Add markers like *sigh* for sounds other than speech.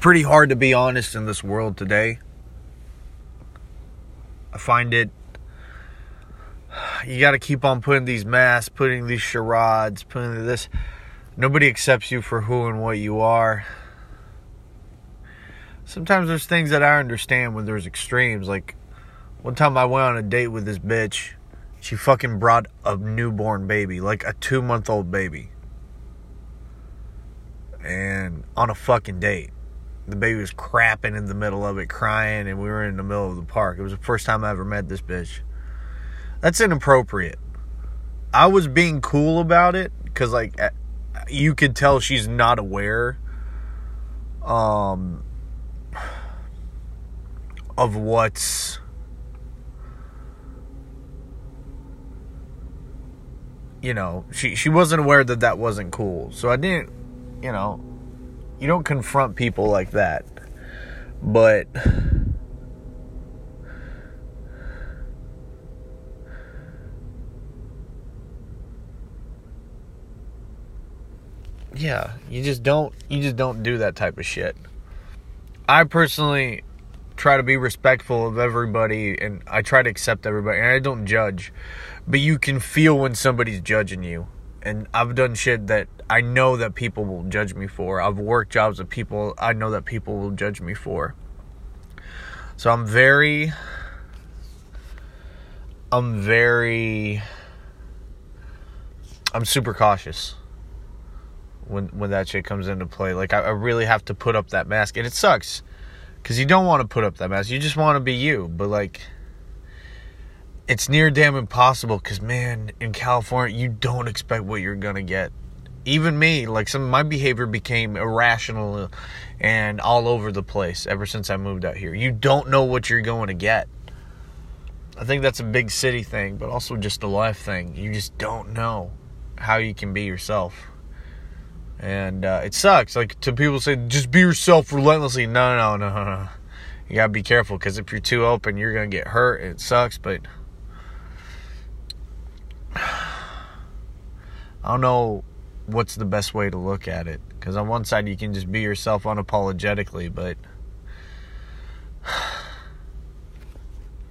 pretty hard to be honest in this world today. I find it you got to keep on putting these masks, putting these charades, putting this. Nobody accepts you for who and what you are. Sometimes there's things that I understand when there's extremes. Like one time I went on a date with this bitch. She fucking brought a newborn baby, like a two month old baby. And on a fucking date. The baby was crapping in the middle of it, crying, and we were in the middle of the park. It was the first time I ever met this bitch. That's inappropriate. I was being cool about it because, like, you could tell she's not aware um, of what's. You know, she she wasn't aware that that wasn't cool. So I didn't, you know, you don't confront people like that. But yeah, you just don't you just don't do that type of shit. I personally try to be respectful of everybody and I try to accept everybody and I don't judge. But you can feel when somebody's judging you. And I've done shit that I know that people will judge me for. I've worked jobs that people I know that people will judge me for. So I'm very I'm very I'm super cautious when when that shit comes into play. Like I, I really have to put up that mask, and it sucks because you don't want to put up that mask. You just want to be you, but like it's near damn impossible. Because man, in California, you don't expect what you're gonna get. Even me, like some of my behavior became irrational and all over the place ever since I moved out here. You don't know what you're going to get. I think that's a big city thing, but also just a life thing. You just don't know how you can be yourself and uh, it sucks. Like to people say, just be yourself relentlessly. No, no, no, no, no. You gotta be careful because if you're too open, you're gonna get hurt. It sucks, but I don't know what's the best way to look at it. Because on one side, you can just be yourself unapologetically, but *sighs*